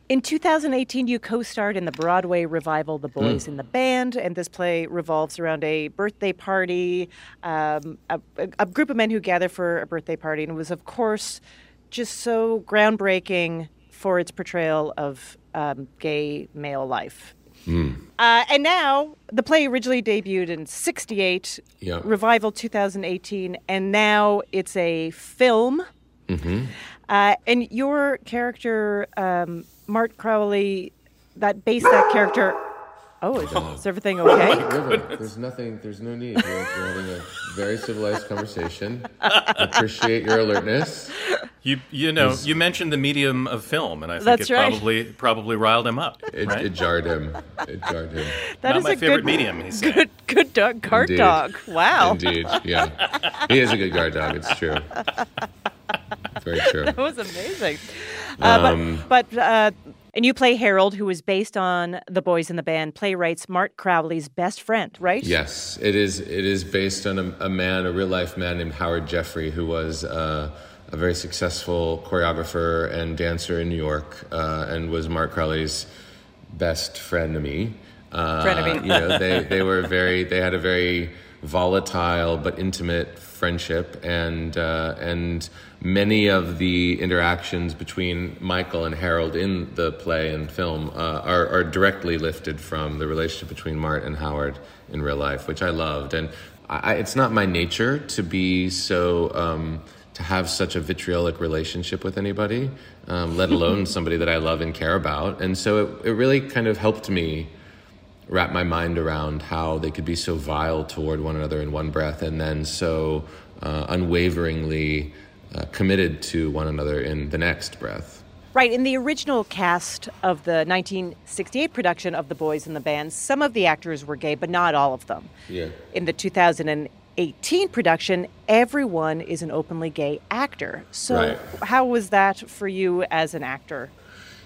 In 2018, you co starred in the Broadway revival The Boys Hmm. in the Band, and this play revolves around a birthday party, um, a, a- group of men who gather for a birthday party, and it was, of course, just so groundbreaking for its portrayal of um, gay male life. Hmm. Uh, and now, the play originally debuted in 68, Yeah. revival 2018, and now it's a film. Mm-hmm. Uh, and your character, um, Mart Crowley, that based that character. Oh, is, oh. is everything okay? Oh River, there's nothing. There's no need. We're, we're having a very civilized conversation. I appreciate your alertness. You you know He's- you mentioned the medium of film, and I think it right. probably probably riled him up. It, right? it jarred him. It jarred him. That Not is my a favorite good, medium. He said. Good, good dog, guard Indeed. dog. Wow. Indeed. Yeah. He is a good guard dog. It's true. Very true. That was amazing. Uh, Um, but but uh, and you play Harold, who is based on the boys in the band playwrights Mart Crowley's best friend, right? Yes, it is. It is based on a, a man, a real life man named Howard Jeffrey, who was uh, a very successful choreographer and dancer in New York, uh, and was Mart Crowley's best frenemy. Uh, Frenemy. You know, they they were very. They had a very volatile but intimate friendship, and uh, and many of the interactions between Michael and Harold in the play and film uh, are, are directly lifted from the relationship between Mart and Howard in real life, which I loved. And I, it's not my nature to be so. Um, to have such a vitriolic relationship with anybody, um, let alone somebody that I love and care about. And so it, it really kind of helped me wrap my mind around how they could be so vile toward one another in one breath and then so uh, unwaveringly uh, committed to one another in the next breath. Right. In the original cast of the 1968 production of The Boys in the Band, some of the actors were gay, but not all of them. Yeah. In the 2018 production, everyone is an openly gay actor. So, Right. how was that for you as an actor?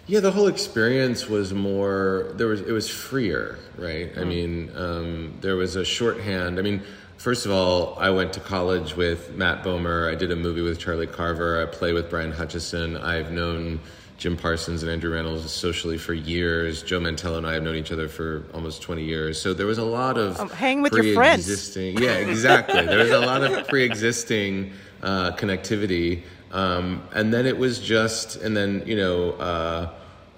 Yeah, the whole experience was more. There was it was freer, right? I Mm. mean, um, there was a shorthand. I mean, first of all, I went to college with Matt Bomer. I did a movie with Charlie Carver. I play with Brian Hutchison. I've known Jim Parsons and Andrew Rannells socially for years. Joe Mantello and I have known each other for almost 20 years. So there was a lot of Oh, hang with your friends. Yeah, exactly. there was a lot of pre-existing uh, connectivity, um, and then it was just, and then you know. Uh,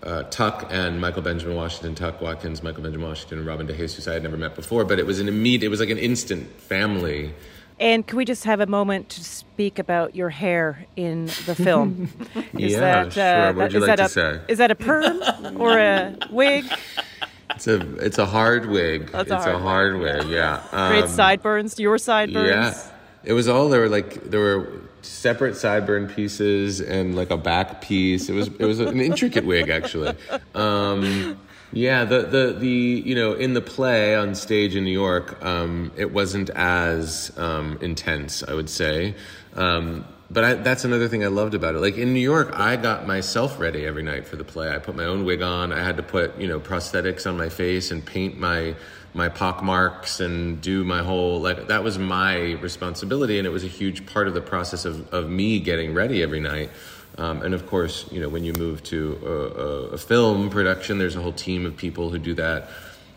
uh, Tuc and Michael Benjamin Washington, Tuc Watkins, Michael Benjamin Washington, and Robin DeJesus I had never met before, but it was an immediate, it was like an instant family. And can we just have a moment to speak about your hair in the film? Yeah, sure. What would you is like that to a, say? Is that a perm or a wig? It's a it's a hard wig. That's a it's hard a hard wig. Yeah. Great Um, sideburns. Your sideburns. Yeah. It was all there were like there were separate sideburn pieces and like a back piece. It was it was an intricate wig actually. Um, yeah, the the the you know in the play on stage in New York, um, it wasn't as um, intense, I would say. Um, but I, that's another thing I loved about it. Like in New York, I got myself ready every night for the play. I put my own wig on. I had to put you know prosthetics on my face and paint my my pock marks and do my whole like that was my responsibility, and it was a huge part of the process of of me getting ready every night. Um, and of course, you know, when you move to a, a, a film production, there's a whole team of people who do that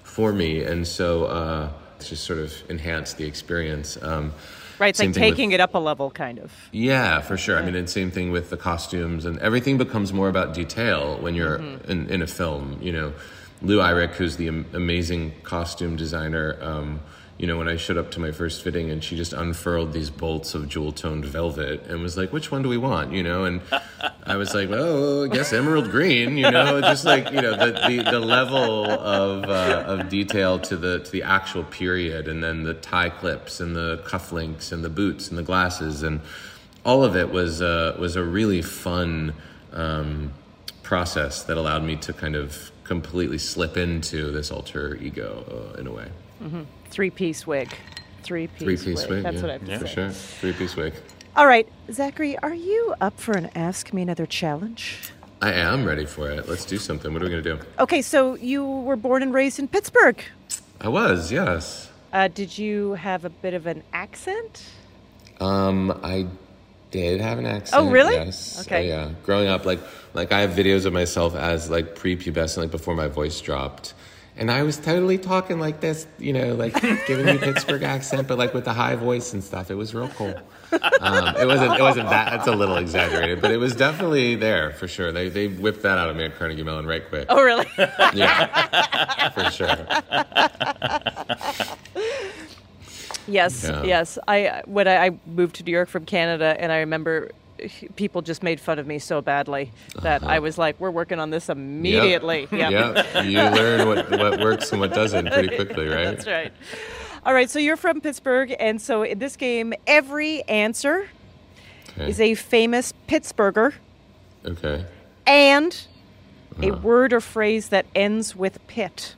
for me, and so uh, it's just sort of enhanced the experience. Um, Right, it's like thing with- taking it up a level, kind of. yeah, for sure. I mean, and same thing with the costumes, and everything becomes more about detail when you're Mhm. in, in a film. You know, Lou Eyrick, who's the amazing costume designer. Um, you know, when I showed up to my first fitting, and she just unfurled these bolts of jewel toned velvet, and was like, "Which one do we want?" You know, and I was like, "Oh, I guess emerald green." You know, just like you know the the, the level of uh, of detail to the to the actual period, and then the tie clips and the cufflinks and the boots and the glasses and all of it was uh, was a really fun um, process that allowed me to kind of completely slip into this alter ego uh, in a way. hmm Three piece wig. Three piece Three piece wig. wig, That's yeah, what I have to for say. sure. Three piece wig. All right, Zachary, are you up for an Ask Me Another challenge? I am ready for it. Let's do something. What are we gonna do? Okay, so you were born and raised in Pittsburgh. I was yes. Uh, did you have a bit of an accent? Um, I did have an accent. Oh, really? Yes. Okay. Oh, yeah. Growing up, like, like I have videos of myself as like prepubescent, like before my voice dropped, and I was totally talking like this, you know, like giving you Pittsburgh accent, but like with the high voice and stuff. It was real cool. Um, it wasn't. It wasn't that. It's a little exaggerated, but it was definitely there for sure. They they whipped that out of me at Carnegie Mellon right quick. Oh, really? Yeah, for sure. Yes, Yeah. yes. I when I, I moved to New York from Canada, and I remember people just made fun of me so badly that I was like, "We're working on this immediately." Uh-huh. Yep. Yep. You learn what what works and what doesn't pretty quickly, right? That's right. All right, so you're from Pittsburgh, and so in this game, every answer Okay. is a famous Pittsburgher Okay. and a Uh-huh. word or phrase that ends with Pitt.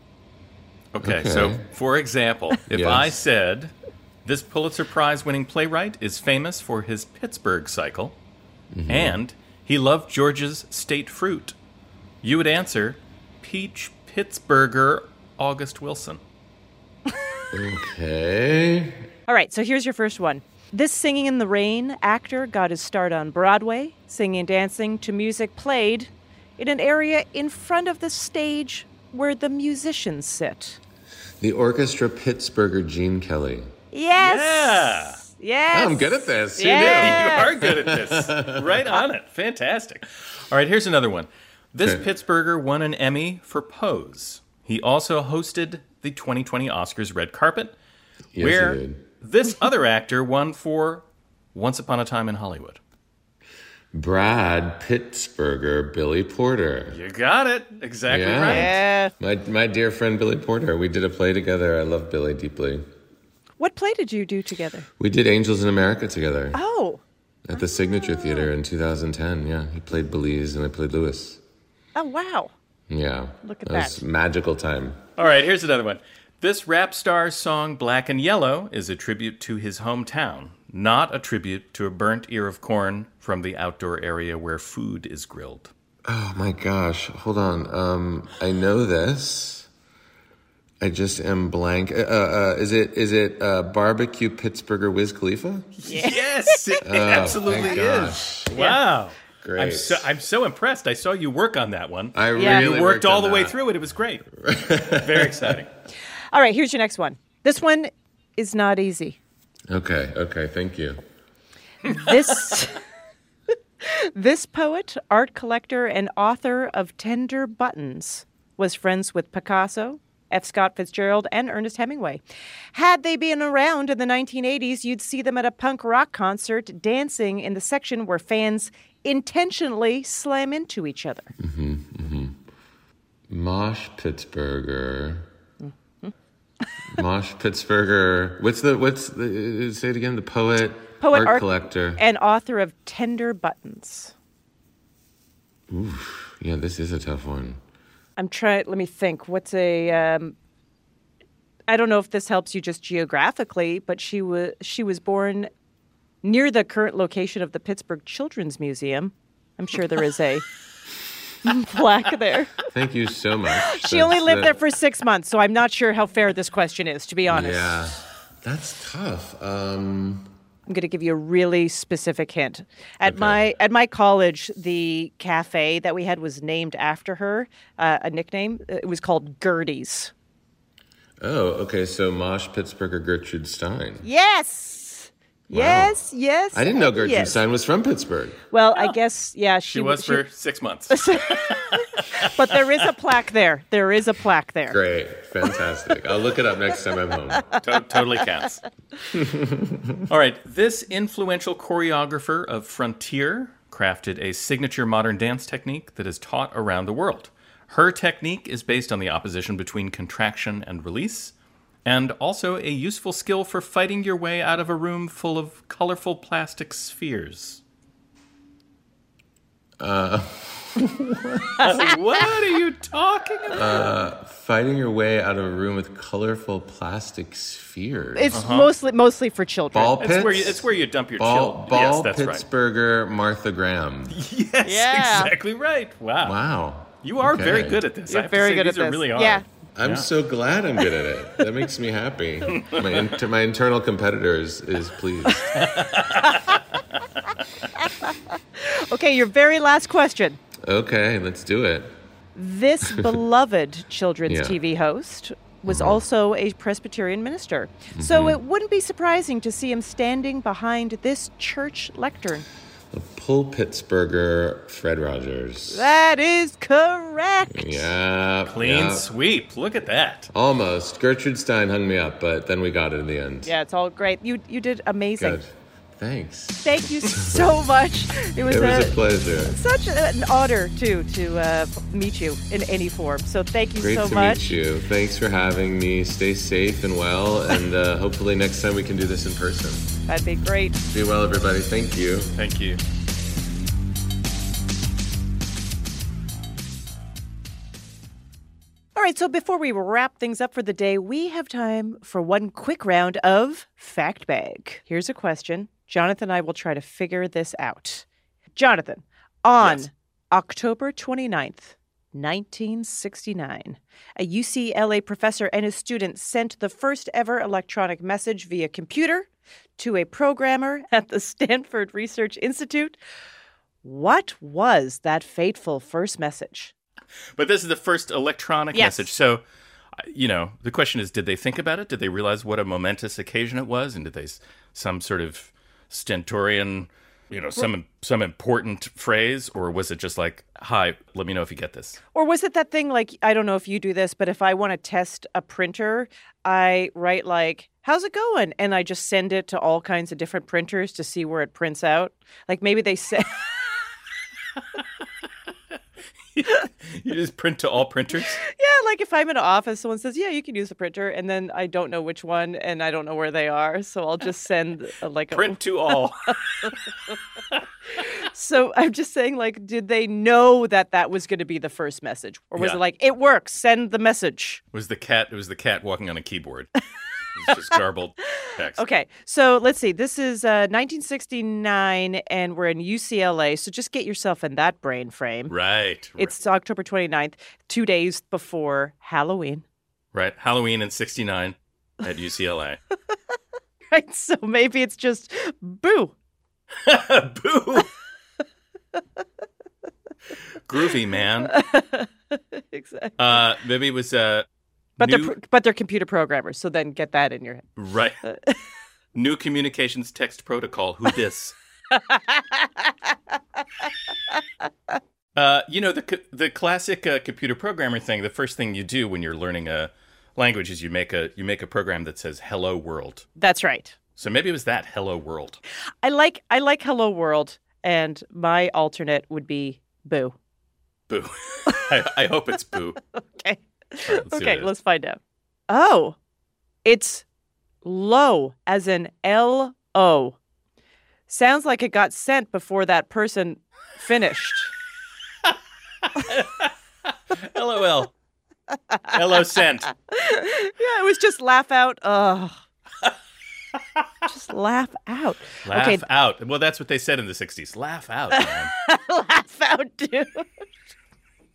Okay, Okay. so for example, if Yes. I said this Pulitzer Prize winning playwright is famous for his Pittsburgh cycle Mhm. and he loved Georgia's state fruit, you would answer Peach Pittsburgher August Wilson. Okay. All right, so here's your first one. This Singing in the Rain actor got his start on Broadway, singing and dancing to music played in an area in front of the stage where the musicians sit. The orchestra Pittsburgher Gene Kelly. Yes. Yeah. Yes. I'm good at this. Who Yeah. You are good at this. right on it. Fantastic. All right, here's another one. This Okay. Pittsburgher won an Emmy for Pose. He also hosted the 2020 Oscars red carpet, Yes, he where did. this other actor won for Once Upon a Time in Hollywood. Brad Pittsburgher Billy Porter. You got it. Exactly Yeah. right. Yeah. My my dear friend Billy Porter. We did a play together. I love Billy deeply. What play did you do together? We did Angels in America together Oh. at the Signature Theater in 2010. Yeah, he played Belize and I played Louis. Oh, wow. Yeah, Look at that. was that. magical time. All right, here's another one. This rap star's song Black and Yellow is a tribute to his hometown, not a tribute to a burnt ear of corn from the outdoor area where food is grilled. Oh my gosh, hold on. Um, I know this. I just am blank. Uh, uh, is it is it uh, barbecue Pittsburgher Wiz Khalifa? Yes, it Oh, absolutely thank is. gosh. Wow. I'm Great. so I'm so impressed. I saw you work on that one. I Yeah. really you worked all on the way through it. It was great. Very exciting. All right, here's your next one. This one is not easy. Okay, okay, thank you. This this poet, art collector, and author of Tender Buttons was friends with Picasso, F. Scott Fitzgerald, and Ernest Hemingway. Had they been around in the 1980s, you'd see them at a punk rock concert dancing in the section where fans intentionally slam into each other. hmm hmm Mosh Pittsburgher. Mosh Pittsburgher. What's the what's the say it again? The poet, Poet, art, collector. and author of Tender Buttons. Oof. Yeah, this is a tough one. I'm trying. Let me think. What's a? Um, I don't know if this helps you just geographically, but she was she was born near the current location of the Pittsburgh Children's Museum. I'm sure there is a plaque there. Thank you so much. She only lived the- there for six months, so I'm not sure how fair this question is. To be honest, Yeah, that's tough. Um, I'm going to give you a really specific hint. At my at my college, the cafe that we had was named after her. Uh, a nickname. It was called Gertie's. oh, okay. So Mosh Pittsburgher Gertrude Stein. Yes. Yes, yes. I didn't know uh, Gertrude yes. Stein was from Pittsburgh. Well, I oh. guess yeah, she, She was for six months. but there is a plaque there. There is a plaque there. Great, fantastic. I'll look it up next time I'm home. To- totally counts. All right. This influential choreographer of Frontier crafted a signature modern dance technique that is taught around the world. Her technique is based on the opposition between contraction and release, and also a useful skill for fighting your way out of a room full of colorful plastic spheres. Uh, what are you talking about? uh, fighting your way out of a room with colorful plastic spheres. It's mostly mostly for children. Ball It's pits. where you- it's where you dump your ball, chill- Ball Yes, that's right. Pittsburgher Martha Graham. Yes, Yeah. exactly right. Wow. Wow. You are very good at this. You're have to very say, good these at are this. really hard. Yeah. I'm Yeah. so glad I'm good at it. That makes me happy. My, inter- my internal competitor is, is pleased. Okay, your very last question. Okay, let's do it. This beloved children's Yeah. TV host was also a Presbyterian minister. So Mm-hmm. it wouldn't be surprising to see him standing behind this church lectern. The Pull Pittsburgher Fred Rogers. That is correct. Yeah. Clean yeah. sweep. Look at that. Almost. Gertrude Stein hung me up, but then we got it in the end. Yeah, it's all great. You you did amazing. Good. Thanks. Thank you so much. It was, It was a, a pleasure. such an honor too to uh, meet you in any form. So thank you Great so much. Great to meet you. Thanks for having me. Stay safe and well, and uh, hopefully next time we can do this in person. That'd be great. Be well, everybody. Thank you. Thank you. All right, so before we wrap things up for the day, we have time for one quick round of Fact Bag. Here's a question. Jonathan and I will try to figure this out. Jonathan, on Yes. October 29th, 1969, a UCLA professor and his student sent the first ever electronic message via computer to a programmer at the Stanford Research Institute. What was that fateful first message? But this is the first electronic Yes. message. So, you know, the question is did they think about it? Did they realize what a momentous occasion it was? And did they, some sort of stentorian, you know, some some important phrase? Or was it just like, hi, let me know if you get this? Or was it that thing like I don't know if you do this, but if I want to test a printer, I write like, "How's it going?" and I just send it to all kinds of different printers to see where it prints out. Like maybe they say You just print to all printers? Yeah, like if I'm in an office, someone says, "Yeah, you can use the printer," and then I don't know which one, and I don't know where they are, so I'll just send a, like a Print to all. so I'm just saying, like, did they know that that was going to be the first message, or was Yeah. it like, "It works, send the message"? It was the cat? It was the cat walking on a keyboard. It was just garbled text. Okay, so let's see. This is uh, 1969, and we're in UCLA. So just get yourself in that brain frame. Right. It's October 29th, two days before Halloween. Right. Halloween in '69 at UCLA. Right. So maybe it's just boo. boo. Groovy, man. exactly. Uh, maybe it was uh, But new, they're but they're computer programmers, so then get that in your head. right. new communications text protocol. Who this? Uh, you know the the classic uh, computer programmer thing. The first thing you do when you're learning a language is you make a you make a program that says "Hello World." That's right. So maybe it was that "Hello World." I like I like Hello World, and my alternate would be Boo. Boo. I, I hope it's boo. Okay. Let's okay, let's find out. Oh, it's low, as in L O. Sounds like it got sent before that person finished. LOL. Hello sent. yeah, it was just laugh out. Ugh. just laugh out. Laugh okay, out. Well, that's what they said in the '60s. Laugh out, man. laugh out, dude.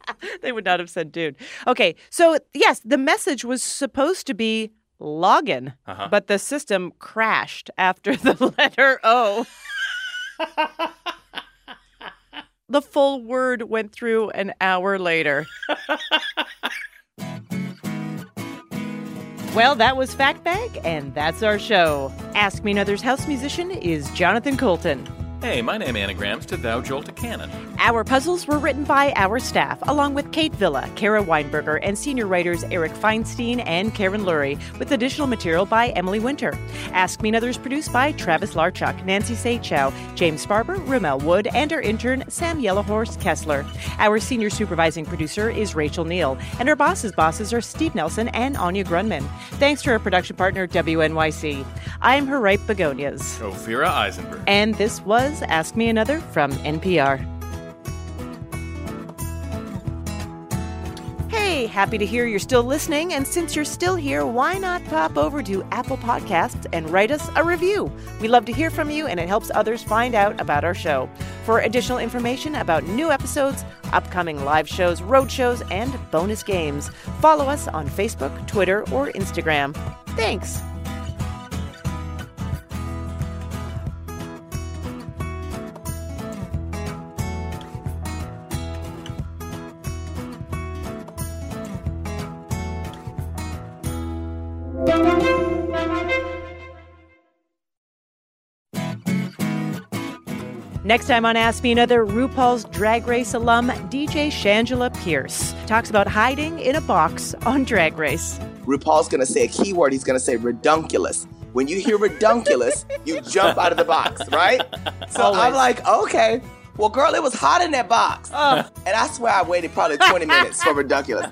they would not have said dude. Okay, so yes, the message was supposed to be login, Uh-huh. but the system crashed after the letter O. the full word went through an hour later. Well, that was Fact Bag, and that's our show. Ask Me Another's house musician is Jonathan Coulton. Hey, my name is anagrams to Thou Jolt a Cannon. Our puzzles were written by our staff, along with Kate Villa, Kara Weinberger, and senior writers Eric Feinstein and Karen Lurie, with additional material by Emily Winter. Ask Me Another is produced by Travis Larchuk, Nancy Saechao, James Barber, Rommel Wood, and our intern, Sam Yellowhorse Kessler. Our senior supervising producer is Rachel Neal, and our bosses' bosses are Steve Nelson and Anya Grundmann. Thanks to our production partner, WNYC. I'm her begonias. Ophira Eisenberg. And this was Ask Me Another from NPR. Hey, happy to hear you're still listening. And since you're still here, why not pop over to Apple Podcasts and write us a review? We love to hear from you, and it helps others find out about our show. For additional information about new episodes, upcoming live shows, road shows, and bonus games, follow us on Facebook, Twitter, or Instagram. Thanks. Next time on Ask Me Another, RuPaul's Drag Race alum DJ Shangela Pierce talks about hiding in a box on Drag Race. RuPaul's gonna say a keyword. He's gonna say redunculous. When you hear redunculous, you jump out of the box, right? So I'm like, okay. Well, girl, it was hot in that box. Oh. And I swear I waited probably 20 minutes for redunculous.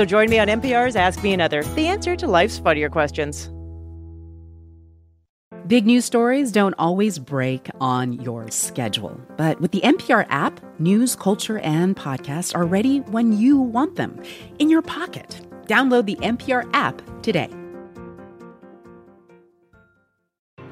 So join me on NPR's Ask Me Another, the answer to life's funnier questions. Big news stories don't always break on your schedule. But with the NPR app, news, culture, and podcasts are ready when you want them in your pocket. Download the NPR app today.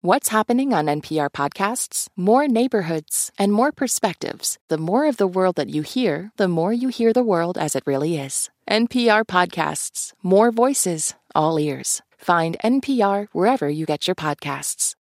What's happening on NPR podcasts? More neighborhoods and more perspectives. The more of the world that you hear, the more you hear the world as it really is. NPR podcasts. More voices, all ears. Find NPR wherever you get your podcasts.